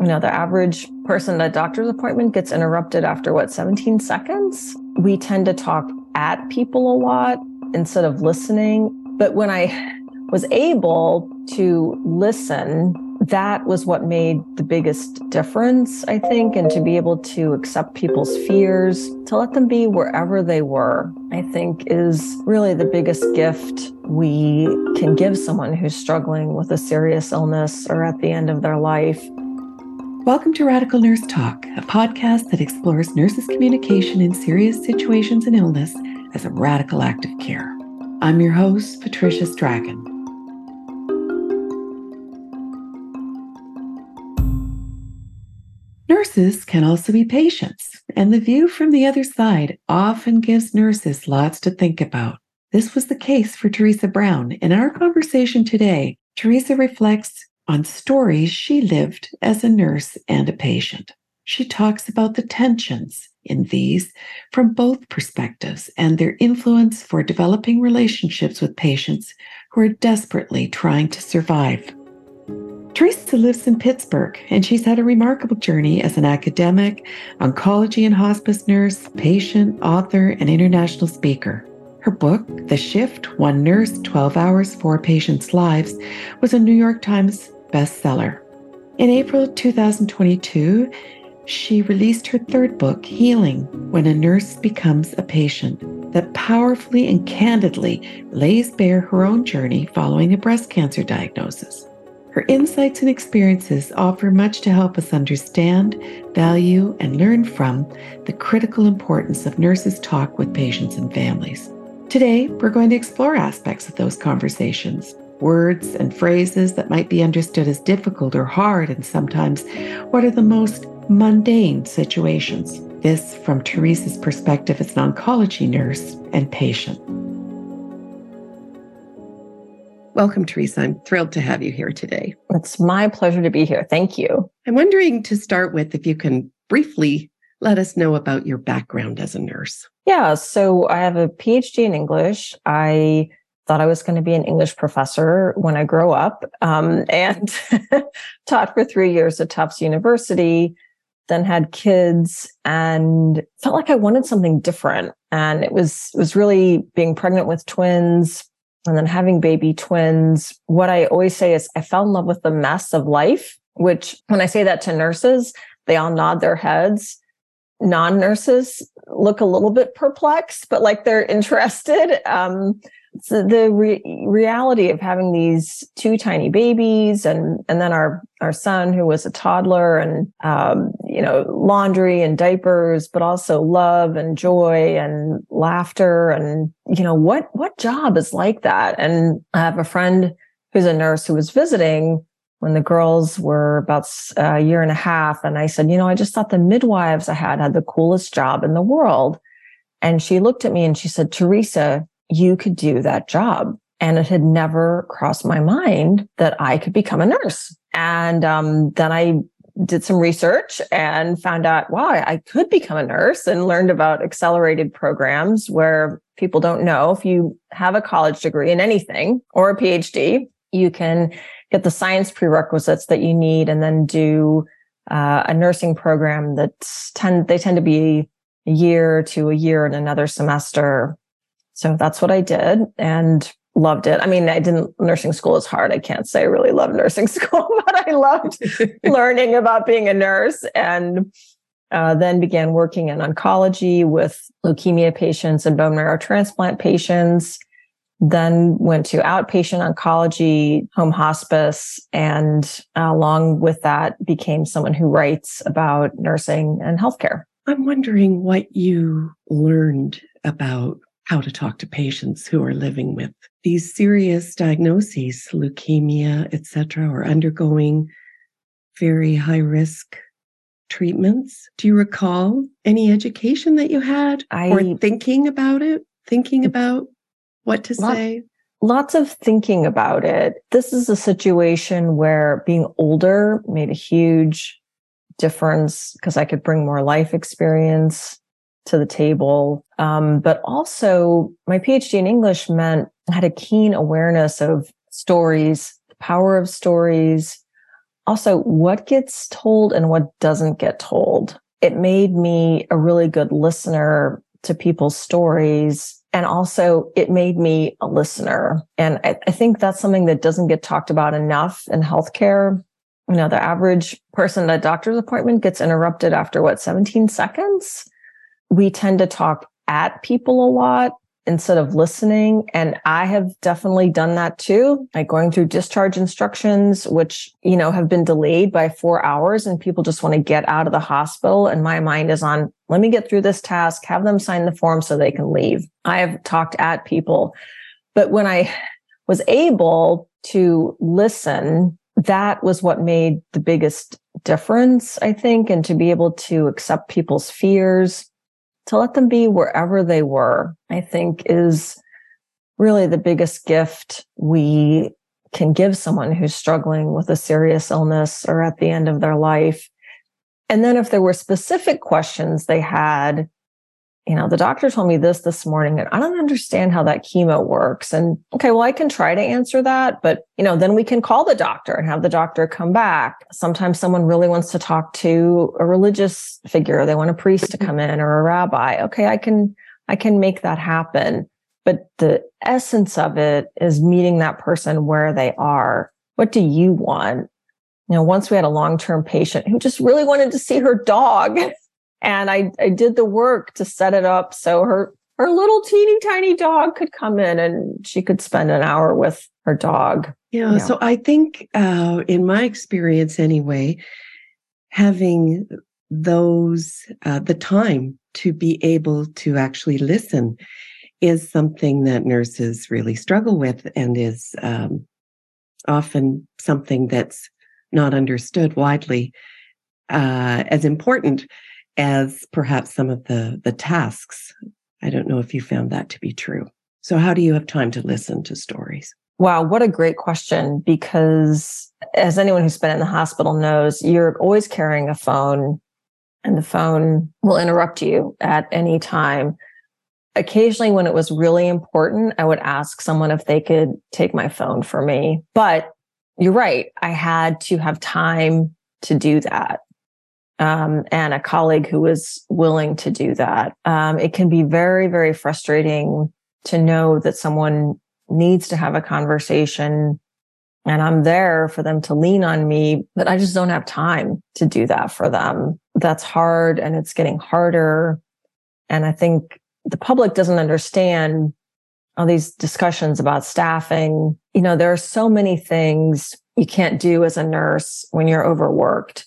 You know, the average person at a doctor's appointment gets interrupted after what, 17 seconds? We tend to talk at people a lot instead of listening. But when I was able to listen, that was what made the biggest difference, I think, and to be able to accept people's fears, to let them be wherever they were, I think is really the biggest gift we can give someone who's struggling with a serious illness or at the end of their life. Welcome to Radical Nurse Talk, a podcast that explores nurses' communication in serious situations and illness as a radical act of care. I'm your host, Patricia Strachan. Nurses can also be patients, and the view from the other side often gives nurses lots to think about. This was the case for Theresa Brown. In our conversation today, Theresa reflects on stories she lived as a nurse and a patient. She talks about the tensions in these from both perspectives and their influence for developing relationships with patients who are desperately trying to survive. Theresa lives in Pittsburgh, and she's had a remarkable journey as an academic, oncology and hospice nurse, patient, author, and international speaker. Her book, The Shift One Nurse, 12 Hours, Four Patients' Lives, was a New York Times bestseller. In April 2022, she released her third book, Healing When a Nurse Becomes a Patient, that powerfully and candidly lays bare her own journey following a breast cancer diagnosis. Her insights and experiences offer much to help us understand, value, and learn from the critical importance of nurses' talk with patients and families. Today, we're going to explore aspects of those conversations, words and phrases that might be understood as difficult or hard, and sometimes what are the most mundane situations. This from Theresa's perspective as an oncology nurse and patient. Welcome, Theresa. I'm thrilled to have you here today. It's my pleasure to be here. Thank you. I'm wondering to start with if you can briefly let us know about your background as a nurse. Yeah, so I have a PhD in English. I thought I was going to be an English professor when I grow up um, and taught for three years at Tufts University, then had kids and felt like I wanted something different. And it was, it was really being pregnant with twins, and then having baby twins, what I always say is I fell in love with the mess of life, which when I say that to nurses, they all nod their heads. Non nurses look a little bit perplexed, but like they're interested. Um, so the re- reality of having these two tiny babies and and then our our son who was a toddler and um, you know laundry and diapers but also love and joy and laughter and you know what what job is like that? And i have a friend who's a nurse who was visiting when the girls were about a year and a half. And i said you know i just thought the midwives i had had the coolest job in the world. And she looked at me and she said theresa you could do that job. And it had never crossed my mind that I could become a nurse. And um, then I did some research and found out, wow, I could become a nurse and learned about accelerated programs where people don't know if you have a college degree in anything or a PhD, you can get the science prerequisites that you need and then do uh, a nursing program that tend, they tend to be a year to a year and another semester so that's what I did and loved it. I mean, I didn't, nursing school is hard. I can't say I really love nursing school, but I loved learning about being a nurse and uh, then began working in oncology with leukemia patients and bone marrow transplant patients. Then went to outpatient oncology, home hospice, and uh, along with that, became someone who writes about nursing and healthcare. I'm wondering what you learned about how to talk to patients who are living with these serious diagnoses, leukemia, etc., or undergoing very high risk treatments. Do you recall any education that you had I, or thinking about it, thinking about what to lot, say? Lots of thinking about it. This is a situation where being older made a huge difference because I could bring more life experience to the table. Um, but also my PhD in English meant I had a keen awareness of stories, the power of stories, also what gets told and what doesn't get told. It made me a really good listener to people's stories. And also it made me a listener. And I, I think that's something that doesn't get talked about enough in healthcare. You know, the average person at a doctor's appointment gets interrupted after what, 17 seconds? We tend to talk at people a lot instead of listening. And I have definitely done that too, like going through discharge instructions, which, you know, have been delayed by four hours and people just want to get out of the hospital. And my mind is on, let me get through this task, have them sign the form so they can leave. I have talked at people, but when I was able to listen, that was what made the biggest difference, I think, and to be able to accept people's fears to let them be wherever they were, I think is really the biggest gift we can give someone who's struggling with a serious illness or at the end of their life. And then if there were specific questions they had you know, the doctor told me this this morning and I don't understand how that chemo works. And okay, well, I can try to answer that, but you know, then we can call the doctor and have the doctor come back. Sometimes someone really wants to talk to a religious figure. They want a priest to come in or a rabbi. Okay, I can, I can make that happen. But the essence of it is meeting that person where they are. What do you want? You know, once we had a long-term patient who just really wanted to see her dog. And I, I did the work to set it up so her her little teeny tiny dog could come in and she could spend an hour with her dog. Yeah. So I think, uh, in my experience anyway, having those, uh, the time to be able to actually listen is something that nurses really struggle with and is um, often something that's not understood widely uh, as important as perhaps some of the the tasks. I don't know if you found that to be true. So how do you have time to listen to stories? Wow, what a great question because as anyone who's been in the hospital knows, you're always carrying a phone and the phone will interrupt you at any time. Occasionally, when it was really important, I would ask someone if they could take my phone for me. But you're right. I had to have time to do that um, and a colleague who was willing to do that. Um, it can be very, very frustrating to know that someone needs to have a conversation and I'm there for them to lean on me, but I just don't have time to do that for them. That's hard and it's getting harder. And I think the public doesn't understand all these discussions about staffing. You know, there are so many things you can't do as a nurse when you're overworked.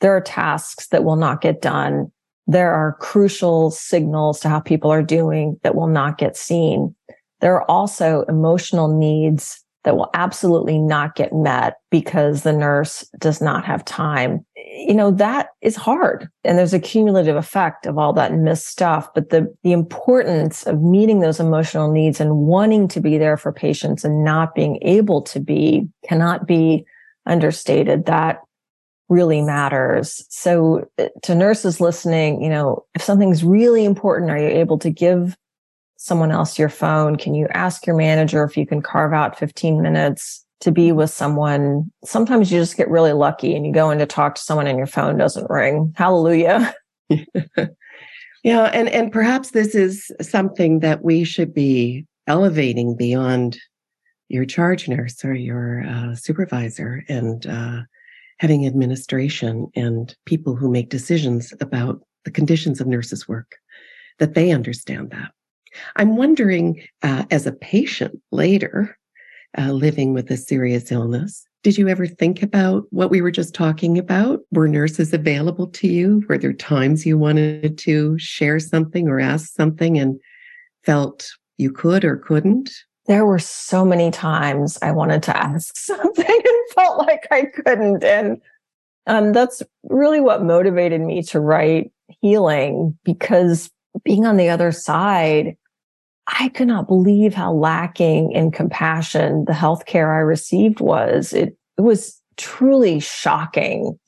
There are tasks that will not get done. There are crucial signals to how people are doing that will not get seen. There are also emotional needs that will absolutely not get met because the nurse does not have time. You know, that is hard. And there's a cumulative effect of all that missed stuff. But the, the importance of meeting those emotional needs and wanting to be there for patients and not being able to be cannot be understated. That really matters. So uh, to nurses listening, you know, if something's really important, are you able to give someone else your phone? Can you ask your manager if you can carve out 15 minutes to be with someone? Sometimes you just get really lucky and you go in to talk to someone and your phone doesn't ring. Hallelujah. yeah. And, and perhaps this is something that we should be elevating beyond your charge nurse or your uh, supervisor and, uh, having administration and people who make decisions about the conditions of nurses' work, that they understand that. I'm wondering, uh, as a patient later, uh, living with a serious illness, did you ever think about what we were just talking about? Were nurses available to you? Were there times you wanted to share something or ask something and felt you could or couldn't? There were so many times I wanted to ask something and felt like I couldn't. And um, that's really what motivated me to write Healing because being on the other side, I could not believe how lacking in compassion the healthcare I received was. It, it was truly shocking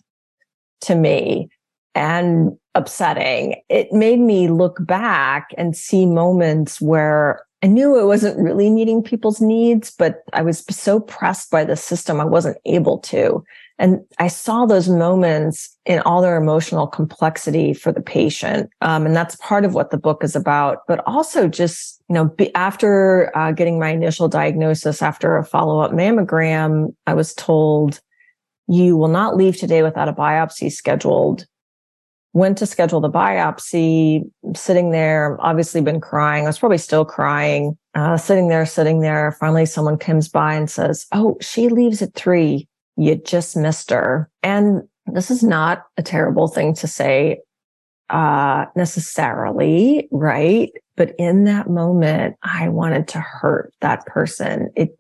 to me and upsetting. It made me look back and see moments where I knew it wasn't really meeting people's needs, but I was so pressed by the system, I wasn't able to. And I saw those moments in all their emotional complexity for the patient. Um, and that's part of what the book is about. But also just, you know, be, after uh, getting my initial diagnosis after a follow up mammogram, I was told, you will not leave today without a biopsy scheduled. Went to schedule the biopsy, sitting there, obviously been crying. I was probably still crying, uh, sitting there, sitting there. Finally, someone comes by and says, Oh, she leaves at three you just missed her. And this is not a terrible thing to say uh, necessarily, right? But in that moment, I wanted to hurt that person. It,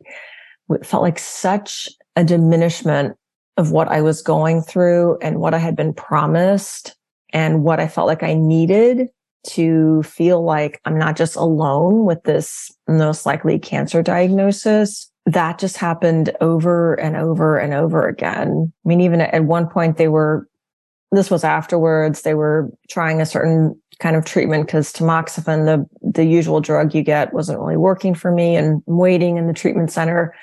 it felt like such a diminishment of what I was going through and what I had been promised and what I felt like I needed to feel like I'm not just alone with this most likely cancer diagnosis, that just happened over and over and over again. I mean, even at one point they were, this was afterwards, they were trying a certain kind of treatment because tamoxifen, the, the usual drug you get wasn't really working for me and I'm waiting in the treatment center.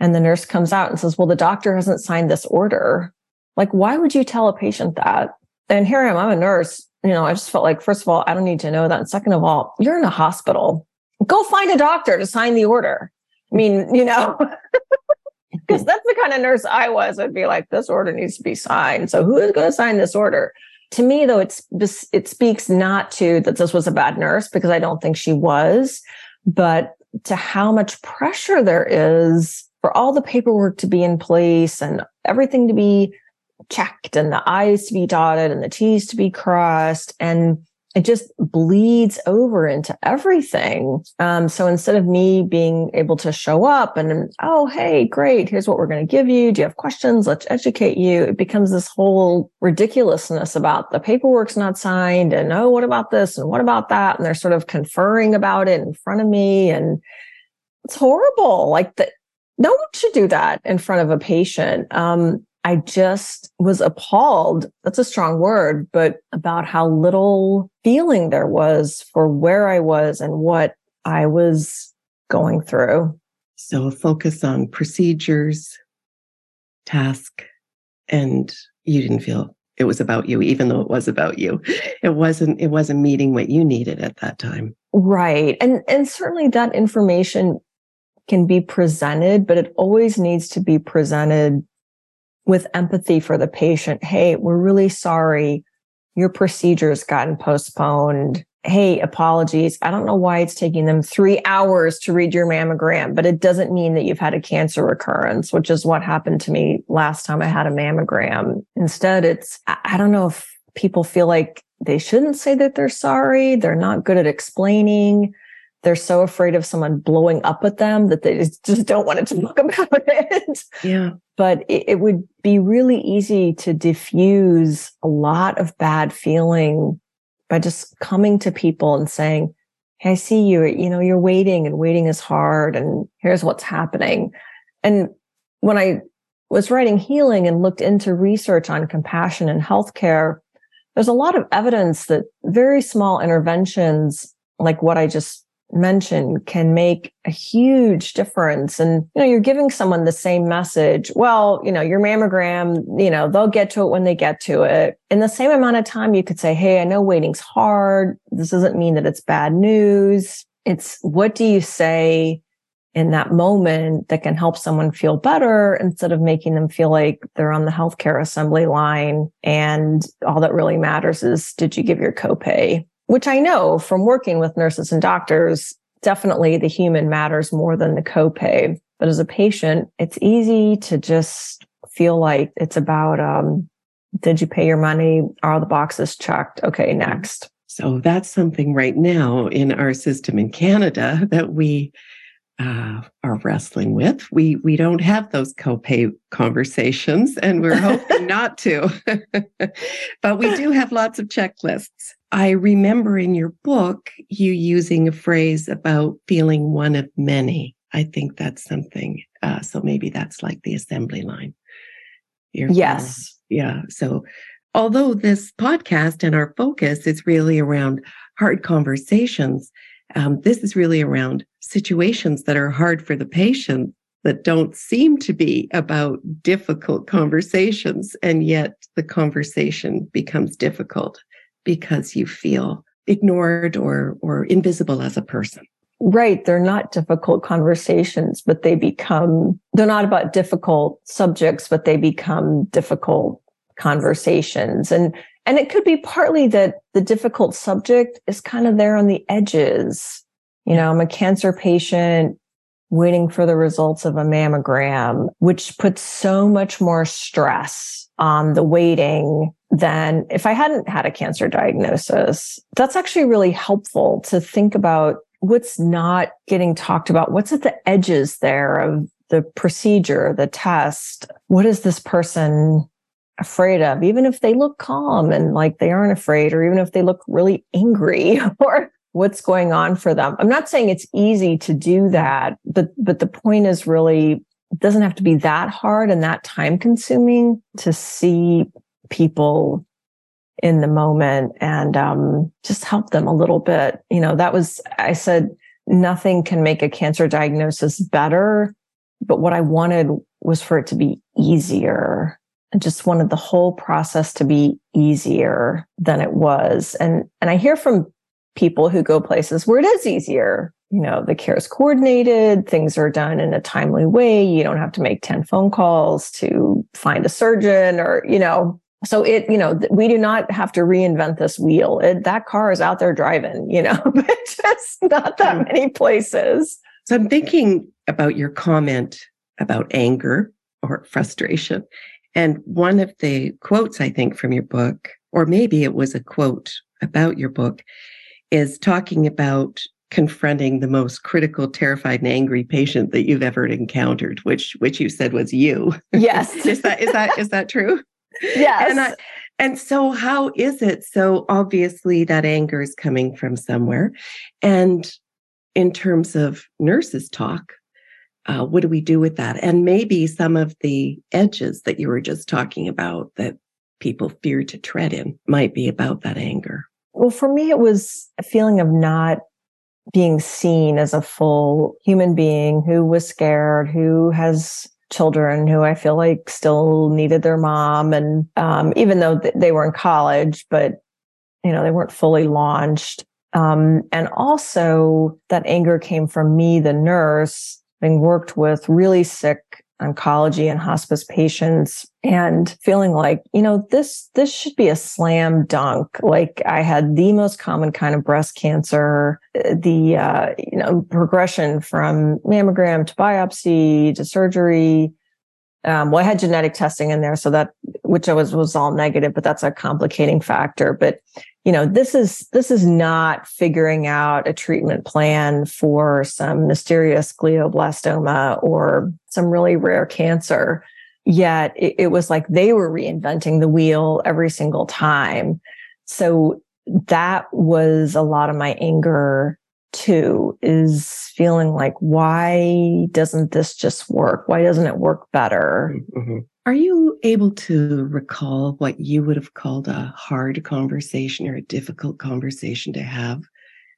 And the nurse comes out and says, well, the doctor hasn't signed this order. Like, why would you tell a patient that? And here I am, I'm a nurse. You know, I just felt like, first of all, I don't need to know that. And second of all, you're in a hospital. Go find a doctor to sign the order. I mean, you know, because that's the kind of nurse I was. I'd be like, this order needs to be signed. So who is going to sign this order? To me, though, it's it speaks not to that this was a bad nurse because I don't think she was, but to how much pressure there is for all the paperwork to be in place and everything to be checked and the I's to be dotted and the T's to be crossed. And it just bleeds over into everything. Um, so instead of me being able to show up and, oh, hey, great, here's what we're going to give you. Do you have questions? Let's educate you. It becomes this whole ridiculousness about the paperwork's not signed and, oh, what about this and what about that? And they're sort of conferring about it in front of me. And it's horrible. Like that, no one should do that in front of a patient. Um, I just was appalled. That's a strong word, but about how little feeling there was for where I was and what I was going through. So focus on procedures, task, and you didn't feel it was about you, even though it was about you. It wasn't, it wasn't meeting what you needed at that time. Right. And and certainly that information can be presented, but it always needs to be presented with empathy for the patient. Hey, we're really sorry. Your procedure's gotten postponed. Hey, apologies. I don't know why it's taking them three hours to read your mammogram, but it doesn't mean that you've had a cancer recurrence, which is what happened to me last time I had a mammogram. Instead, it's, I don't know if people feel like they shouldn't say that they're sorry. They're not good at explaining they're so afraid of someone blowing up at them that they just don't want to talk about it. Yeah. But it, it, would be really easy to diffuse a lot of bad feeling by just coming to people and saying, Hey, I see you, you know, you're waiting and waiting is hard and here's what's happening. And when I was writing healing and looked into research on compassion in healthcare, there's a lot of evidence that very small interventions like what I just mention can make a huge difference. And, you know, you're giving someone the same message. Well, you know, your mammogram, you know, they'll get to it when they get to it. In the same amount of time, you could say, Hey, I know waiting's hard. This doesn't mean that it's bad news. It's what do you say in that moment that can help someone feel better instead of making them feel like they're on the healthcare assembly line. And all that really matters is, did you give your copay? Which I know from working with nurses and doctors, definitely the human matters more than the copay. But as a patient, it's easy to just feel like it's about, um, did you pay your money? Are the boxes checked? Okay, next. So that's something right now in our system in Canada that we uh, are wrestling with. We we don't have those copay conversations, and we're hoping not to. but we do have lots of checklists. I remember in your book you using a phrase about feeling one of many. I think that's something. Uh, so maybe that's like the assembly line. You're yes. Yeah. So although this podcast and our focus is really around hard conversations, um, this is really around situations that are hard for the patient that don't seem to be about difficult conversations. And yet the conversation becomes difficult because you feel ignored or, or invisible as a person. Right. They're not difficult conversations, but they become, they're not about difficult subjects, but they become difficult conversations. And, and it could be partly that the difficult subject is kind of there on the edges. You know, I'm a cancer patient waiting for the results of a mammogram, which puts so much more stress on the waiting than if I hadn't had a cancer diagnosis. That's actually really helpful to think about what's not getting talked about, what's at the edges there of the procedure, the test. What is this person afraid of? Even if they look calm and like they aren't afraid, or even if they look really angry or what's going on for them. I'm not saying it's easy to do that, but, but the point is really, it doesn't have to be that hard and that time consuming to see people in the moment and um, just help them a little bit. You know, that was, I said, nothing can make a cancer diagnosis better. But what I wanted was for it to be easier. I just wanted the whole process to be easier than it was. And, and I hear from people who go places where it is easier. You know, the care is coordinated, things are done in a timely way. You don't have to make 10 phone calls to find a surgeon or, you know, so it, you know, we do not have to reinvent this wheel. It, that car is out there driving, you know, but just not that hmm. many places. So I'm thinking about your comment about anger or frustration. And one of the quotes, I think, from your book, or maybe it was a quote about your book, is talking about confronting the most critical, terrified, and angry patient that you've ever encountered, which which you said was you. Yes. is that is that is that true? Yes. And, I, and so, how is it? So, obviously, that anger is coming from somewhere. And in terms of nurses' talk, uh, what do we do with that? And maybe some of the edges that you were just talking about that people fear to tread in might be about that anger. Well, for me, it was a feeling of not being seen as a full human being who was scared, who has children who I feel like still needed their mom. And um, even though th- they were in college, but you know, they weren't fully launched. Um, and also that anger came from me, the nurse, having worked with really sick oncology and hospice patients and feeling like, you know, this, this should be a slam dunk. Like I had the most common kind of breast cancer, the, uh, you know, progression from mammogram to biopsy to surgery. Um, well, I had genetic testing in there, so that which I was was all negative, but that's a complicating factor. But you know, this is this is not figuring out a treatment plan for some mysterious glioblastoma or some really rare cancer. Yet it, it was like they were reinventing the wheel every single time. So that was a lot of my anger too is feeling like why doesn't this just work why doesn't it work better mm-hmm. Are you able to recall what you would have called a hard conversation or a difficult conversation to have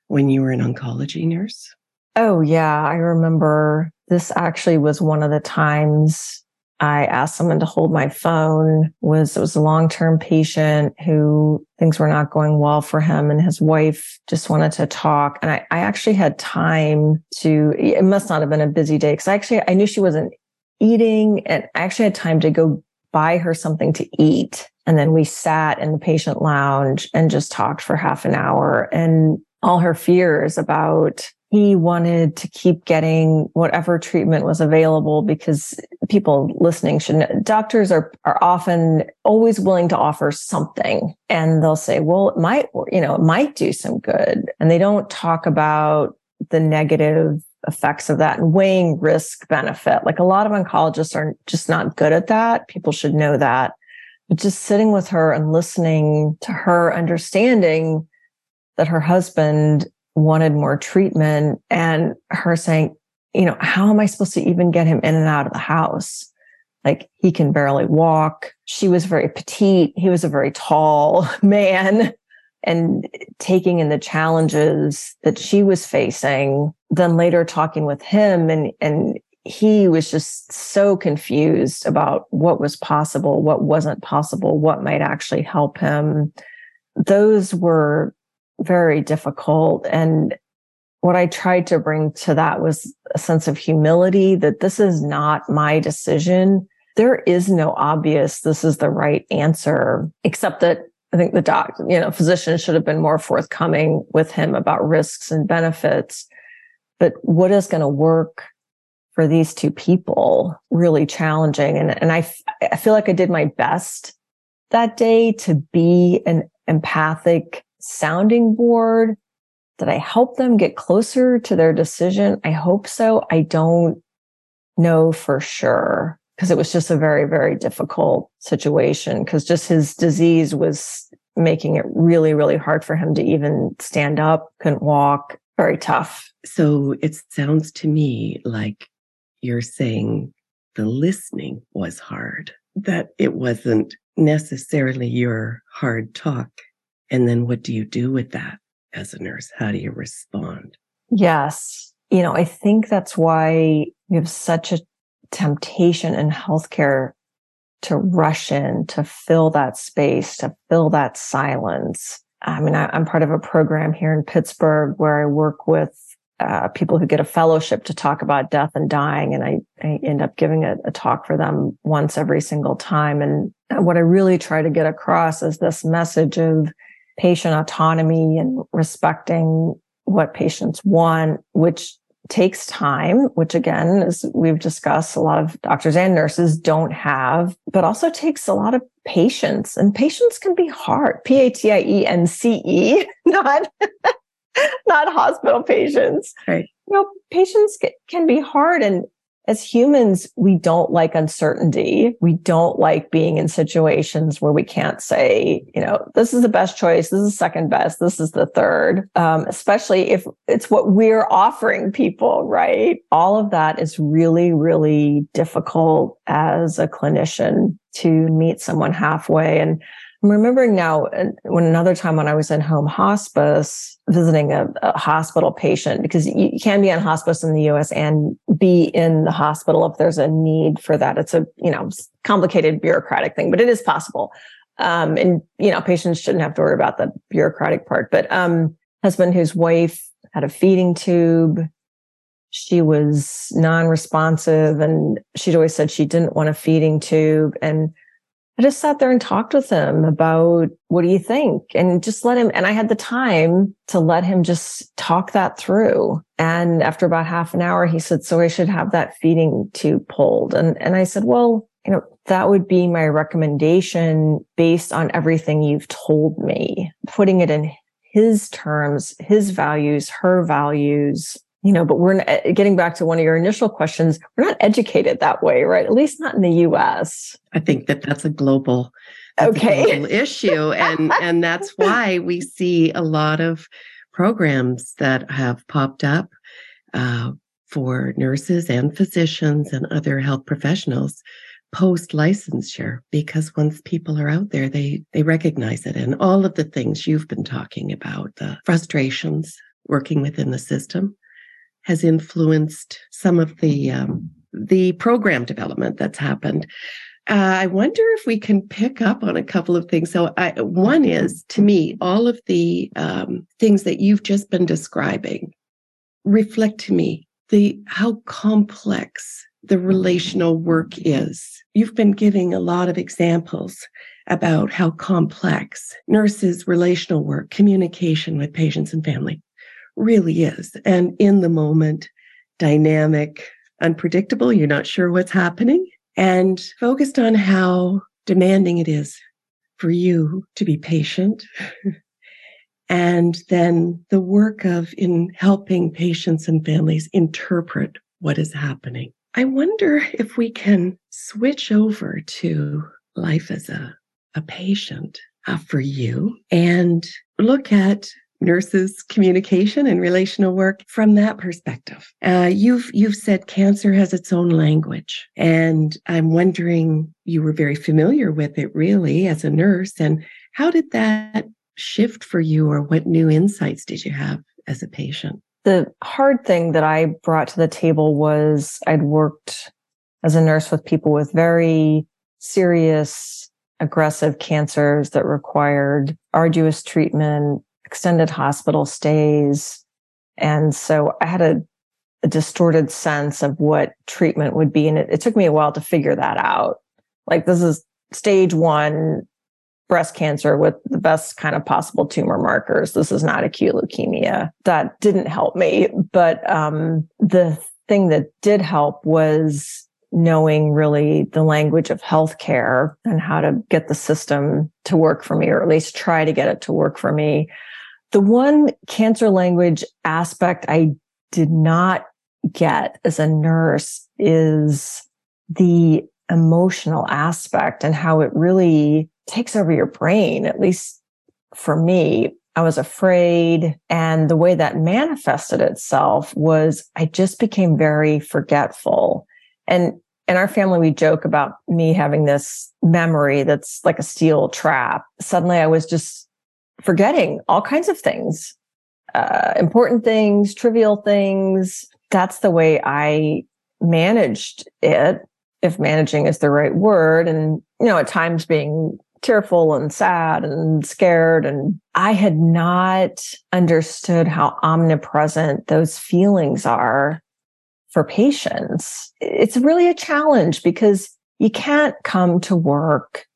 when you were an oncology nurse oh yeah i remember this actually was one of the times I asked someone to hold my phone was it was a long-term patient who things were not going well for him and his wife just wanted to talk. And I, I actually had time to, it must not have been a busy day because I actually, I knew she wasn't eating and I actually had time to go buy her something to eat. And then we sat in the patient lounge and just talked for half an hour and all her fears about he wanted to keep getting whatever treatment was available because people listening should know doctors are, are often always willing to offer something and they'll say, well, it might, you know, it might do some good. And they don't talk about the negative effects of that and weighing risk benefit. Like a lot of oncologists are just not good at that. People should know that. But just sitting with her and listening to her understanding that her husband wanted more treatment and her saying, you know, how am I supposed to even get him in and out of the house? Like he can barely walk. She was very petite. He was a very tall man and taking in the challenges that she was facing. Then later talking with him and, and he was just so confused about what was possible, what wasn't possible, what might actually help him. Those were very difficult. And what I tried to bring to that was a sense of humility that this is not my decision. There is no obvious, this is the right answer, except that I think the doc, you know, physician should have been more forthcoming with him about risks and benefits. But what is going to work for these two people? Really challenging. And, and I, I feel like I did my best that day to be an empathic sounding board. Did I help them get closer to their decision? I hope so. I don't know for sure because it was just a very, very difficult situation because just his disease was making it really, really hard for him to even stand up, couldn't walk, very tough. So it sounds to me like you're saying the listening was hard, that it wasn't necessarily your hard talk. And then what do you do with that as a nurse? How do you respond? Yes. You know, I think that's why we have such a temptation in healthcare to rush in, to fill that space, to fill that silence. I mean, I, am part of a program here in Pittsburgh where I work with uh, people who get a fellowship to talk about death and dying. And I, I end up giving a, a talk for them once every single time. And what I really try to get across is this message of patient autonomy and respecting what patients want, which takes time, which again, as we've discussed, a lot of doctors and nurses don't have, but also takes a lot of patience. And patience can be hard. P A T I E N C E, not not hospital patients. Right. You know, patients can be hard and as humans, we don't like uncertainty. We don't like being in situations where we can't say, you know, this is the best choice. This is second best. This is the third. Um, especially if it's what we're offering people, right? All of that is really, really difficult as a clinician to meet someone halfway. And I'm remembering now when another time when I was in home hospice visiting a, a, hospital patient, because you can be on hospice in the US and be in the hospital if there's a need for that. It's a, you know, complicated bureaucratic thing, but it is possible. Um, and, you know, patients shouldn't have to worry about the bureaucratic part, but, um, husband whose wife had a feeding tube. She was non-responsive and she'd always said she didn't want a feeding tube. And I just sat there and talked with him about what do you think? And just let him, and I had the time to let him just talk that through. And after about half an hour, he said, so I should have that feeding tube pulled. And, and I said, well, you know, that would be my recommendation based on everything you've told me, putting it in his terms, his values, her values, you know, but we're eh, getting back to one of your initial questions. We're not educated that way, right? At least not in the U.S. I think that that's a global, okay, a global issue, and and that's why we see a lot of programs that have popped up uh, for nurses and physicians and other health professionals post licensure because once people are out there they they recognize it and all of the things you've been talking about the frustrations working within the system has influenced some of the um, the program development that's happened. Uh, I wonder if we can pick up on a couple of things. So, I, one is to me, all of the um, things that you've just been describing reflect to me the how complex the relational work is. You've been giving a lot of examples about how complex nurses' relational work, communication with patients and family really is. And in the moment, dynamic, unpredictable, you're not sure what's happening, and focused on how demanding it is for you to be patient. and then the work of in helping patients and families interpret what is happening. I wonder if we can switch over to life as a, a patient uh, for you and look at nurses communication and relational work from that perspective. Uh, you've you've said cancer has its own language and i'm wondering you were very familiar with it really as a nurse and how did that shift for you or what new insights did you have as a patient? The hard thing that I brought to the table was I'd worked as a nurse with people with very serious, aggressive cancers that required arduous treatment, extended hospital stays. And so I had a, a distorted sense of what treatment would be. And it, it took me a while to figure that out. Like, this is stage one breast cancer with the best kind of possible tumor markers. This is not acute leukemia. That didn't help me. But um, the thing that did help was knowing really the language of healthcare and how to get the system to work for me, or at least try to get it to work for me. The one cancer language aspect I did not get as a nurse is the emotional aspect and how it really takes over your brain, at least for me. I was afraid. And the way that manifested itself was I just became very forgetful. And in our family, we joke about me having this memory that's like a steel trap. Suddenly I was just forgetting all kinds of things, uh, important things, trivial things. That's the way I managed it, if managing is the right word. And, you know, at times being tearful and sad and scared. And I had not understood how omnipresent those feelings are for patients. It's really a challenge because you can't come to work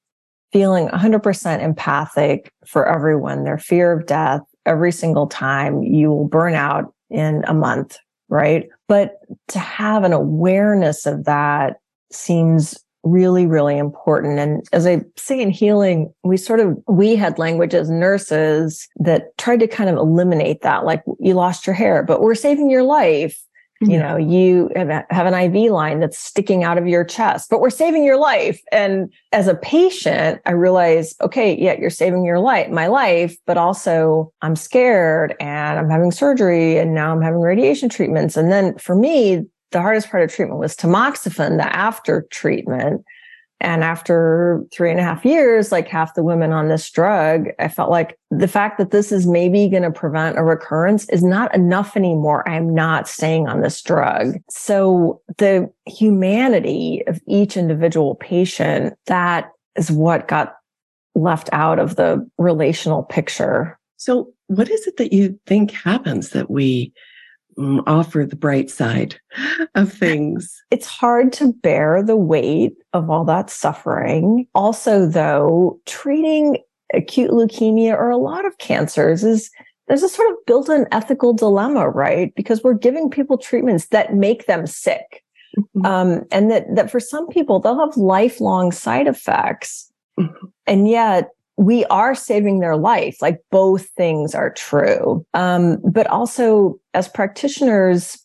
feeling 100% empathic for everyone, their fear of death every single time. You will burn out in a month, right? But to have an awareness of that seems really, really important. And as I say in healing, we sort of, we had language as nurses that tried to kind of eliminate that. Like you lost your hair, but we're saving your life. You know, you have an IV line that's sticking out of your chest, but we're saving your life. And as a patient, I realize, okay, yeah, you're saving your life, my life, but also I'm scared and I'm having surgery and now I'm having radiation treatments. And then for me, the hardest part of treatment was tamoxifen, the after treatment. And after three and a half years, like half the women on this drug, I felt like the fact that this is maybe going to prevent a recurrence is not enough anymore. I'm not staying on this drug. So the humanity of each individual patient, that is what got left out of the relational picture. So what is it that you think happens that we offer the bright side of things. It's hard to bear the weight of all that suffering. Also, though, treating acute leukemia or a lot of cancers is there's a sort of built-in ethical dilemma, right? Because we're giving people treatments that make them sick. Mm-hmm. Um, and that, that for some people, they'll have lifelong side effects. Mm-hmm. And yet we are saving their life. Like both things are true. Um, but also as practitioners,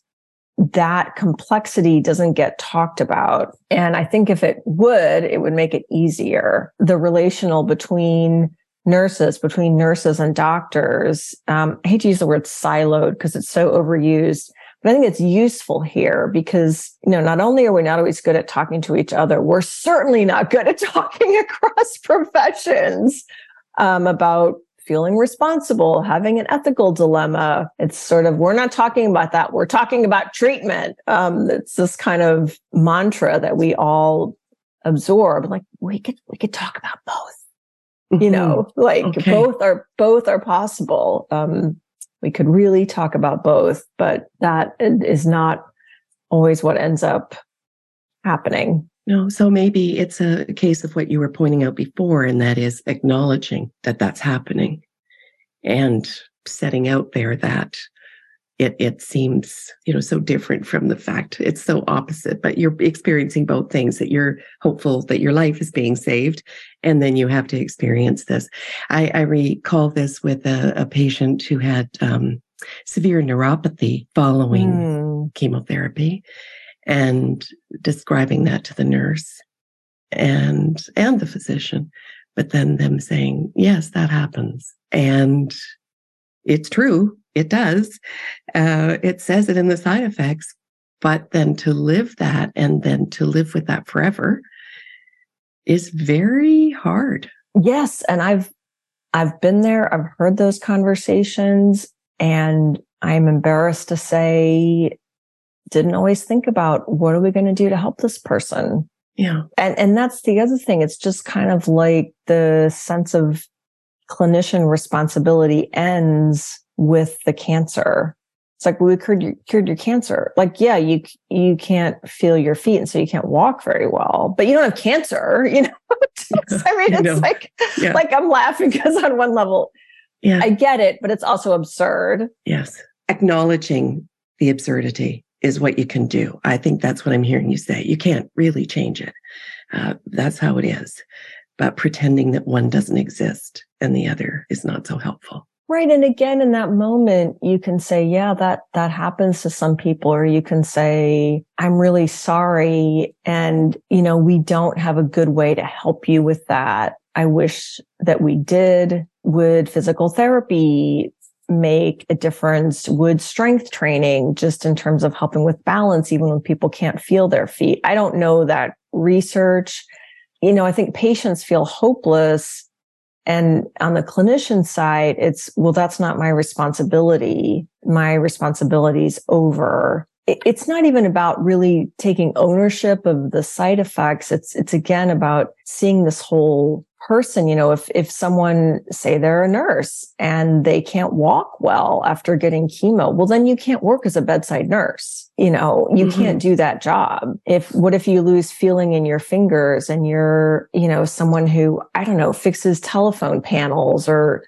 that complexity doesn't get talked about. And I think if it would, it would make it easier. The relational between nurses, between nurses and doctors. Um, I hate to use the word siloed because it's so overused, but I think it's useful here because, you know, not only are we not always good at talking to each other, we're certainly not good at talking across professions um, about feeling responsible, having an ethical dilemma. It's sort of, we're not talking about that. We're talking about treatment. Um, it's this kind of mantra that we all absorb. Like we could, we could talk about both, you know, mm-hmm. like okay. both are, both are possible. Um, we could really talk about both, but that is not always what ends up happening. No, so maybe it's a case of what you were pointing out before, and that is acknowledging that that's happening and setting out there that it it seems you know so different from the fact it's so opposite but you're experiencing both things that you're hopeful that your life is being saved and then you have to experience this. I, I recall this with a, a patient who had um, severe neuropathy following mm. chemotherapy and describing that to the nurse and and the physician but then them saying yes that happens. And it's true it does. Uh, it says it in the side effects, but then to live that and then to live with that forever is very hard. Yes, and I've I've been there. I've heard those conversations, and I'm embarrassed to say, didn't always think about what are we going to do to help this person? Yeah. And, and that's the other thing. It's just kind of like the sense of clinician responsibility ends with the cancer. It's like, well, we cured your, cured your cancer. Like, yeah, you, you can't feel your feet and so you can't walk very well, but you don't have cancer, you know? I mean, it's know. like, Yeah. like I'm laughing because on one level, Yeah. I get it, but it's also absurd. yes. Acknowledging the absurdity is what you can do. I think that's what I'm hearing you say. You can't really change it. Uh, that's how it is. But pretending that one doesn't exist and the other is not so helpful. Right. And again, in that moment, you can say, yeah, that, that happens to some people, or you can say, I'm really sorry. And, you know, we don't have a good way to help you with that. I wish that we did. Would physical therapy make a difference? Would strength training just in terms of helping with balance, even when people can't feel their feet? I don't know that research. You know, I think patients feel hopeless and on the clinician side, it's, well, that's not my responsibility. My responsibility's over. It's not even about really taking ownership of the side effects. It's, it's again about seeing this whole person. You know, if, if someone say they're a nurse and they can't walk well after getting chemo, well, then you can't work as a bedside nurse. You know, you Mhm. can't do that job. If, what if you lose feeling in your fingers and you're, you know, someone who, I don't know, fixes telephone panels or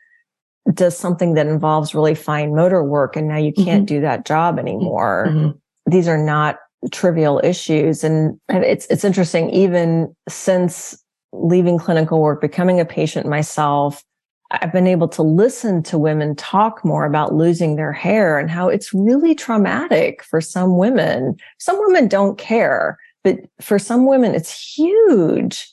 does something that involves really fine motor work and now you can't do that job anymore. Mhm. These are not trivial issues. And it's, it's interesting, even since leaving clinical work, becoming a patient myself, I've been able to listen to women talk more about losing their hair and how it's really traumatic for some women. Some women don't care, but for some women, it's huge.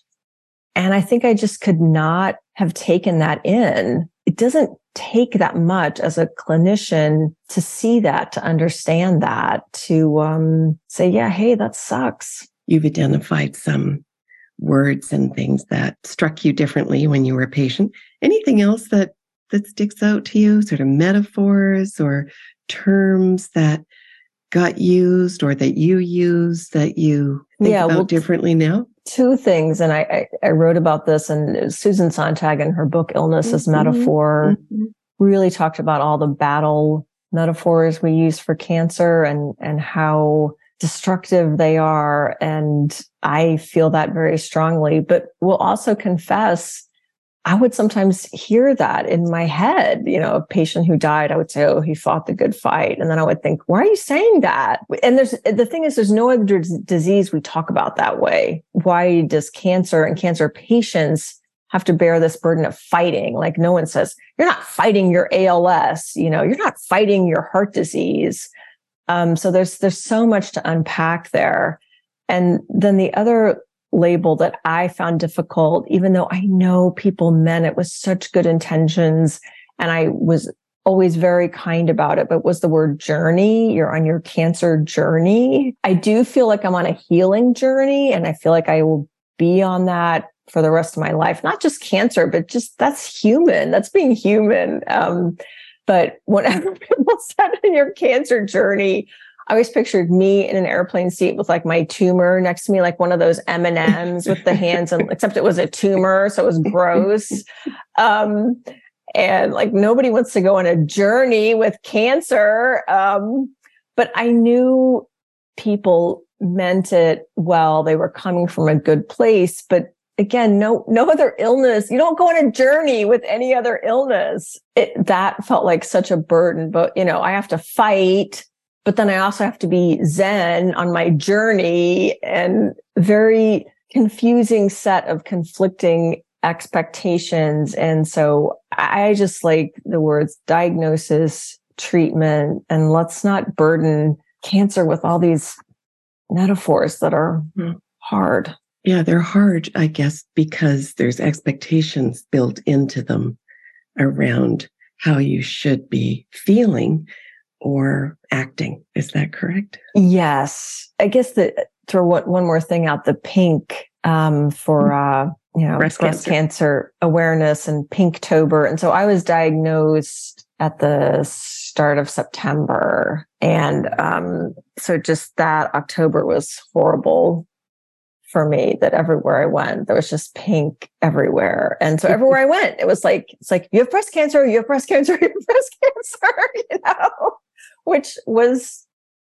And I think I just could not have taken that in. It doesn't take that much as a clinician to see that, to understand that, to um, say, yeah, hey, that sucks. You've identified some words and things that struck you differently when you were a patient. Anything else that that sticks out to you? Sort of metaphors or terms that got used or that you use that you think Yeah, about well, differently now? two things, and I, I, I wrote about this, and Susan Sontag in her book "Illness as Mhm. Metaphor" Mhm. really talked about all the battle metaphors we use for cancer and and how destructive they are, and I feel that very strongly. But will also confess. I would sometimes hear that in my head, you know, a patient who died, I would say, Oh, he fought the good fight. And then I would think, why are you saying that? And there's the thing is, there's no other dis- disease we talk about that way. Why does cancer and cancer patients have to bear this burden of fighting? Like no one says, you're not fighting your ALS, you know, you're not fighting your heart disease. Um, so there's, there's so much to unpack there. And then the other label that I found difficult, even though I know people meant it with such good intentions and I was always very kind about it, but was the word journey. You're on your cancer journey. I do feel like I'm on a healing journey and I feel like I will be on that for the rest of my life. Not just cancer, but just that's human. That's being human. Um, but whenever people said in your cancer journey, I always pictured me in an airplane seat with like my tumor next to me, like one of those M and M's with the hands, and except it was a tumor, so it was gross. Um, and like nobody wants to go on a journey with cancer. Um, but I knew people meant it well. They were coming from a good place, but again, no, no other illness. You don't go on a journey with any other illness. It, that felt like such a burden, but you know, I have to fight, but then I also have to be Zen on my journey and very confusing set of conflicting expectations. And so I just like the words diagnosis, treatment, and let's not burden cancer with all these metaphors that are Hmm. hard. Yeah, they're hard, I guess, because there's expectations built into them around how you should be feeling or acting. Is that correct? Yes. I guess that throw one, one more thing out, the pink um, for uh, you know Breast breast, cancer. cancer. awareness and Pinktober. And so I was diagnosed at the start of September. And um, so just that October was horrible for me that everywhere I went, there was just pink everywhere. And so everywhere I went, it was like, it's like, you have breast cancer, you have breast cancer, you have breast cancer, you know, which was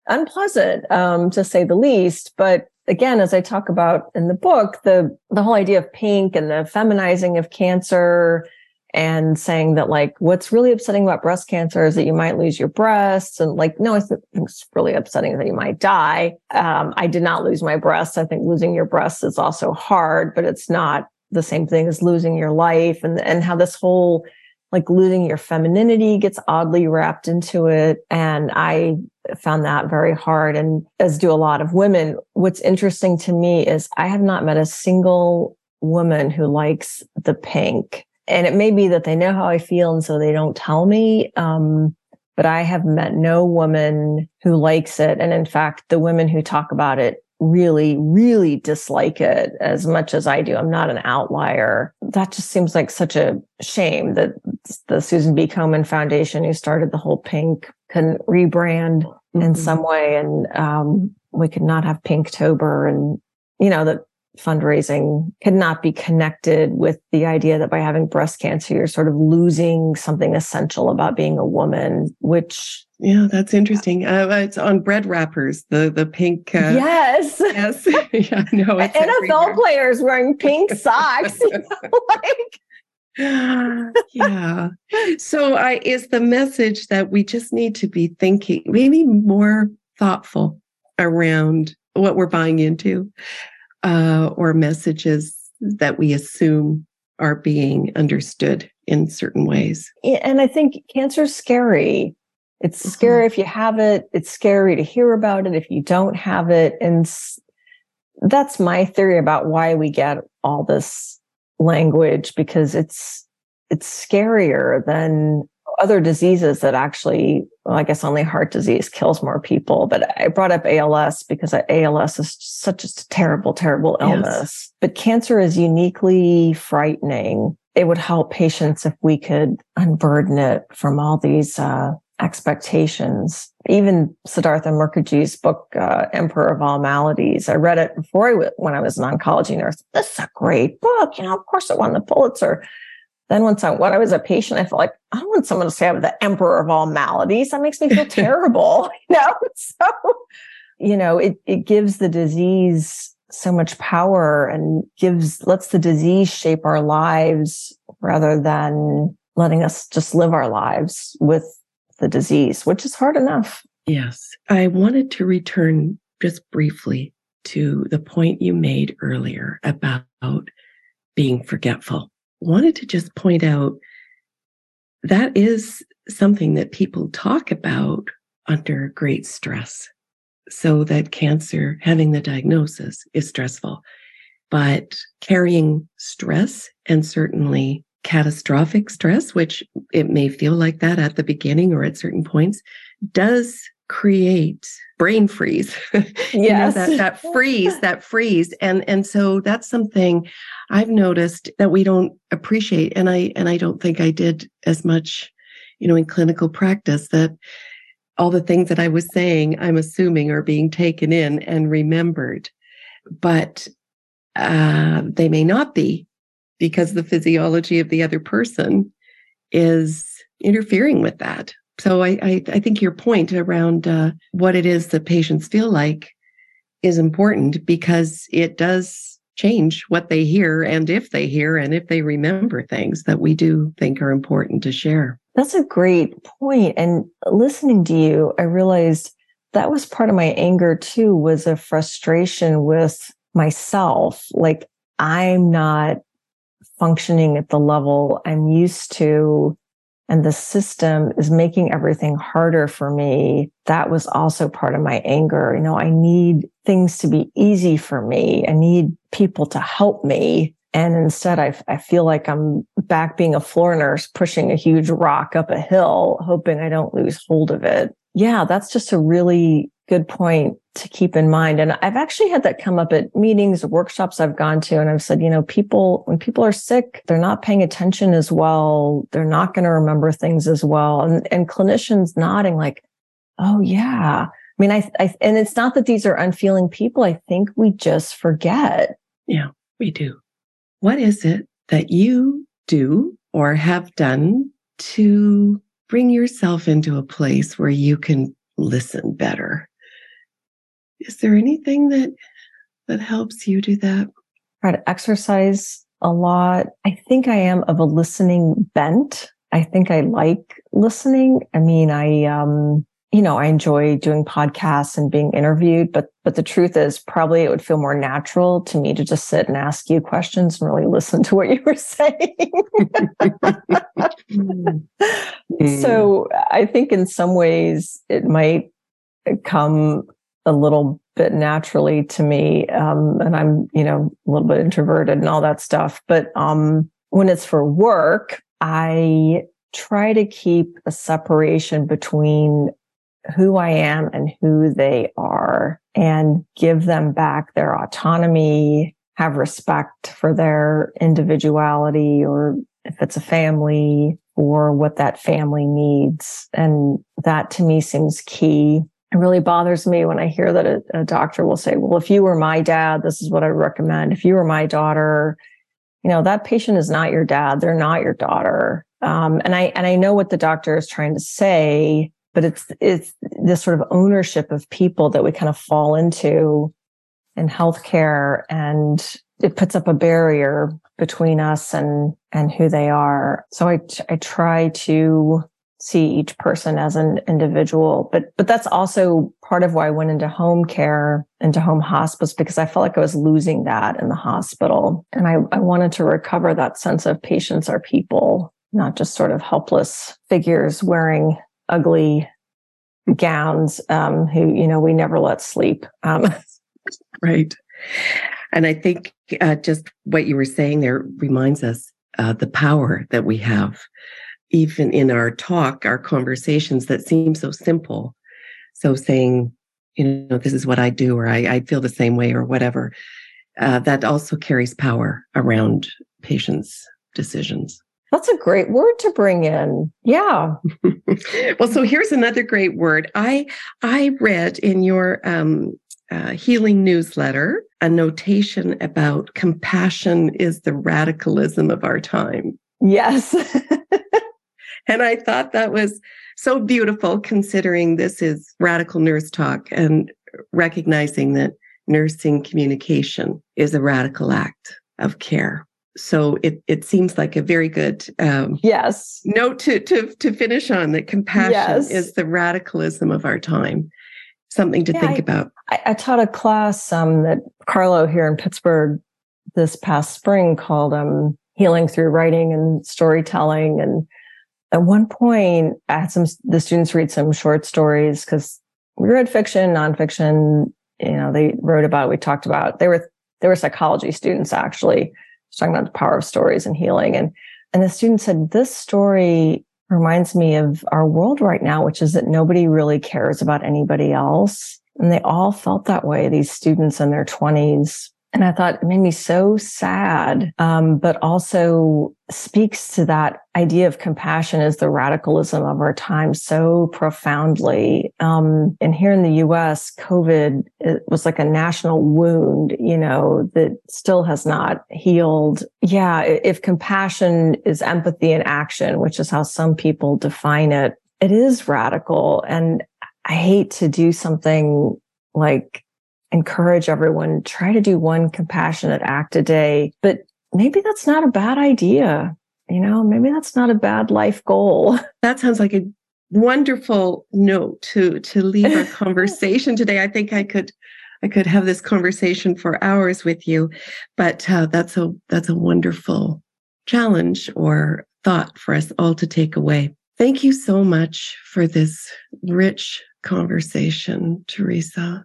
unpleasant, um, to say the least. But again, as I talk about in the book, the, the whole idea of pink and the feminizing of cancer and saying that like what's really upsetting about breast cancer is that you might lose your breasts and like no i think it's really upsetting that you might die. Um, i did not lose my breasts. I think losing your breasts is also hard but it's not the same thing as losing your life and and how this whole like losing your femininity gets oddly wrapped into it. And i found that very hard and as do a lot of women. What's interesting to me is i have not met a single woman who likes the pink and it may be that they know how I feel and so they don't tell me. Um, but I have met no woman who likes it. And in fact, the women who talk about it really, really dislike it as much as I do. I'm not an outlier. That just seems like such a shame that the Susan G. Komen Foundation, who started the whole pink, can rebrand mm-hmm. in some way. And um, we could not have Pinktober and, you know, that fundraising cannot be connected with the idea that by having breast cancer, you're sort of losing something essential about being a woman, which yeah, that's interesting. Uh, it's on bread wrappers, the the pink. Uh, yes, yes, yeah, no. NFL everywhere. players wearing pink socks, you know, like. yeah. So, I is the message that we just need to be thinking, maybe more thoughtful around what we're buying into uh, or messages that we assume are being understood in certain ways. And I think cancer is scary. It's mm-hmm. scary if you have it. It's scary to hear about it if you don't have it. And that's my theory about why we get all this language because it's it's scarier than other diseases that actually, well, I guess only heart disease kills more people. But I brought up ALS because ALS is such a terrible, terrible illness. Yes. But cancer is uniquely frightening. It would help patients if we could unburden it from all these uh, expectations. Even Siddhartha Mukherjee's book, uh, Emperor of All Maladies, I read it before I w- when I was an oncology nurse. This is a great book. You know, of course it won the Pulitzer. Then once I, when I was a patient, I felt like I don't want someone to say I'm the emperor of all maladies. That makes me feel terrible. You know, so you know, it it gives the disease so much power and gives lets the disease shape our lives rather than letting us just live our lives with the disease, which is hard enough. Yes. I wanted to return just briefly to the point you made earlier about being forgetful wanted to just point out that is something that people talk about under great stress. So that cancer, having the diagnosis is stressful, but carrying stress and certainly catastrophic stress, which it may feel like that at the beginning or at certain points, does create brain freeze. yes. know, that, that freeze, that freeze. And and so that's something I've noticed that we don't appreciate. And I and I don't think I did as much, you know, in clinical practice that all the things that I was saying, I'm assuming are being taken in and remembered. But uh, they may not be because the physiology of the other person is interfering with that. So I, I, I think your point around uh, what it is that patients feel like is important because it does change what they hear and if they hear and if they remember things that we do think are important to share. That's a great point. And listening to you, I realized that was part of my anger too, was a frustration with myself. Like I'm not functioning at the level I'm used to and the system is making everything harder for me. That was also part of my anger. You know, I need things to be easy for me. I need people to help me. And instead, I, I feel like I'm back being a floor nurse, pushing a huge rock up a hill, hoping I don't lose hold of it. Yeah, that's just a really good point to keep in mind. And I've actually had that come up at meetings, workshops I've gone to, and I've said, you know, people, when people are sick, they're not paying attention as well. They're not going to remember things as well. And, and clinicians nodding like, oh, yeah. I mean, I, I, and it's not that these are unfeeling people. I think we just forget. Yeah, we do. What is it that you do or have done to bring yourself into a place where you can listen better? Is there anything that that helps you do that? Try to exercise a lot. I think I am of a listening bent. I think I like listening. I mean, I um you know, I enjoy doing podcasts and being interviewed, but but the truth is probably it would feel more natural to me to just sit and ask you questions and really listen to what you were saying. so I think in some ways it might come a little bit naturally to me. Um, and I'm, you know, a little bit introverted and all that stuff. But um, when it's for work, I try to keep a separation between who I am and who they are and give them back their autonomy, have respect for their individuality or if it's a family or what that family needs. And that to me seems key. It really bothers me when I hear that a, a doctor will say, well, if you were my dad, this is what I recommend. If you were my daughter, you know, that patient is not your dad. They're not your daughter. Um, and I, and I know what the doctor is trying to say, but it's it's this sort of ownership of people that we kind of fall into in healthcare and it puts up a barrier between us and and who they are so i i try to see each person as an individual. But but that's also part of why i went into home care into home hospice because i felt like i was losing that in the hospital. And i, I wanted to recover that sense of patients are people not just sort of helpless figures wearing ugly gowns um, who you know we never let sleep. Um, right. And i think uh, just what you were saying there reminds us uh, the power that we have even in our talk our conversations that seem so simple so saying you know this is what i do or i, I feel the same way or whatever uh, that also carries power around patients decisions that's a great word to bring in. Yeah. well, so here's another great word. I I read in your um, uh, healing newsletter a notation about compassion is the radicalism of our time. Yes. and I thought that was so beautiful considering this is radical nurse talk and recognizing that nursing communication is a radical act of care. So it it seems like a very good um, yes. note to to to finish on that compassion yes. is the radicalism of our time. Something to yeah, think I, about. I, I, taught a class um, that Carlow here in pittsburgh this past spring called um, healing through writing and storytelling. And at one point i had some the students read some short stories because we read fiction nonfiction you know they wrote about we talked about they were they were psychology students actually talking about the power of stories and healing. And, and the student said, this story reminds me of our world right now, which is that nobody really cares about anybody else. And they all felt that way, these students in their 20s. And I thought it made me so sad, um, but also speaks to that idea of compassion as the radicalism of our time so profoundly. Um, and here in the US, COVID was like a national wound, you know, that still has not healed. Yeah. If compassion is empathy in action, which is how some people define it, it is radical. And I hate to do something like encourage everyone try to do one compassionate act a day but maybe that's not a bad idea you know maybe that's not a bad life goal. That sounds like a wonderful note to to leave our conversation today. I think i could i could have this conversation for hours with you but uh, that's a that's a wonderful challenge or thought for us all to take away. Thank you so much for this rich conversation theresa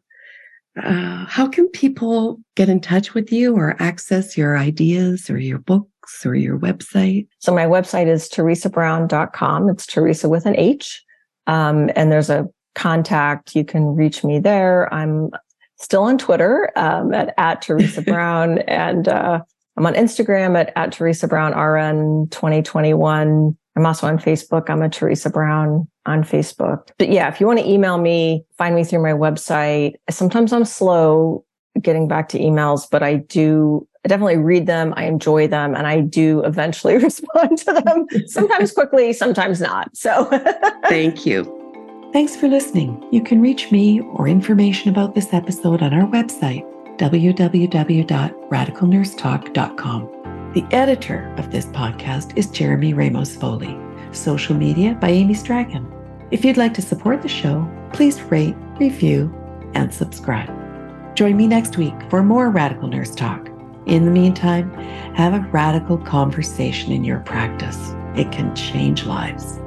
uh, how can people get in touch with you or access your ideas or your books or your website? So my website is theresabrown.com. It's Theresa with an H. Um, and there's a contact, you can reach me there. I'm still on Twitter um, at, at Theresa Brown and uh, I'm on Instagram at, at Theresa Brown RN 2021. I'm also on Facebook. I'm a Theresa Brown on Facebook. But yeah, if you want to email me, find me through my website. Sometimes I'm slow getting back to emails, but I do I definitely read them. I enjoy them and I do eventually respond to them, sometimes quickly, sometimes not. So thank you. Thanks for listening. You can reach me or information about this episode on our website, www.radicalnursetalk.com. The editor of this podcast is Jeremy Ramos Foley. Social media by Amy Stragan. If you'd like to support the show, please rate, review, and subscribe. Join me next week for more Radical Nurse Talk. In the meantime, have a radical conversation in your practice. It can change lives.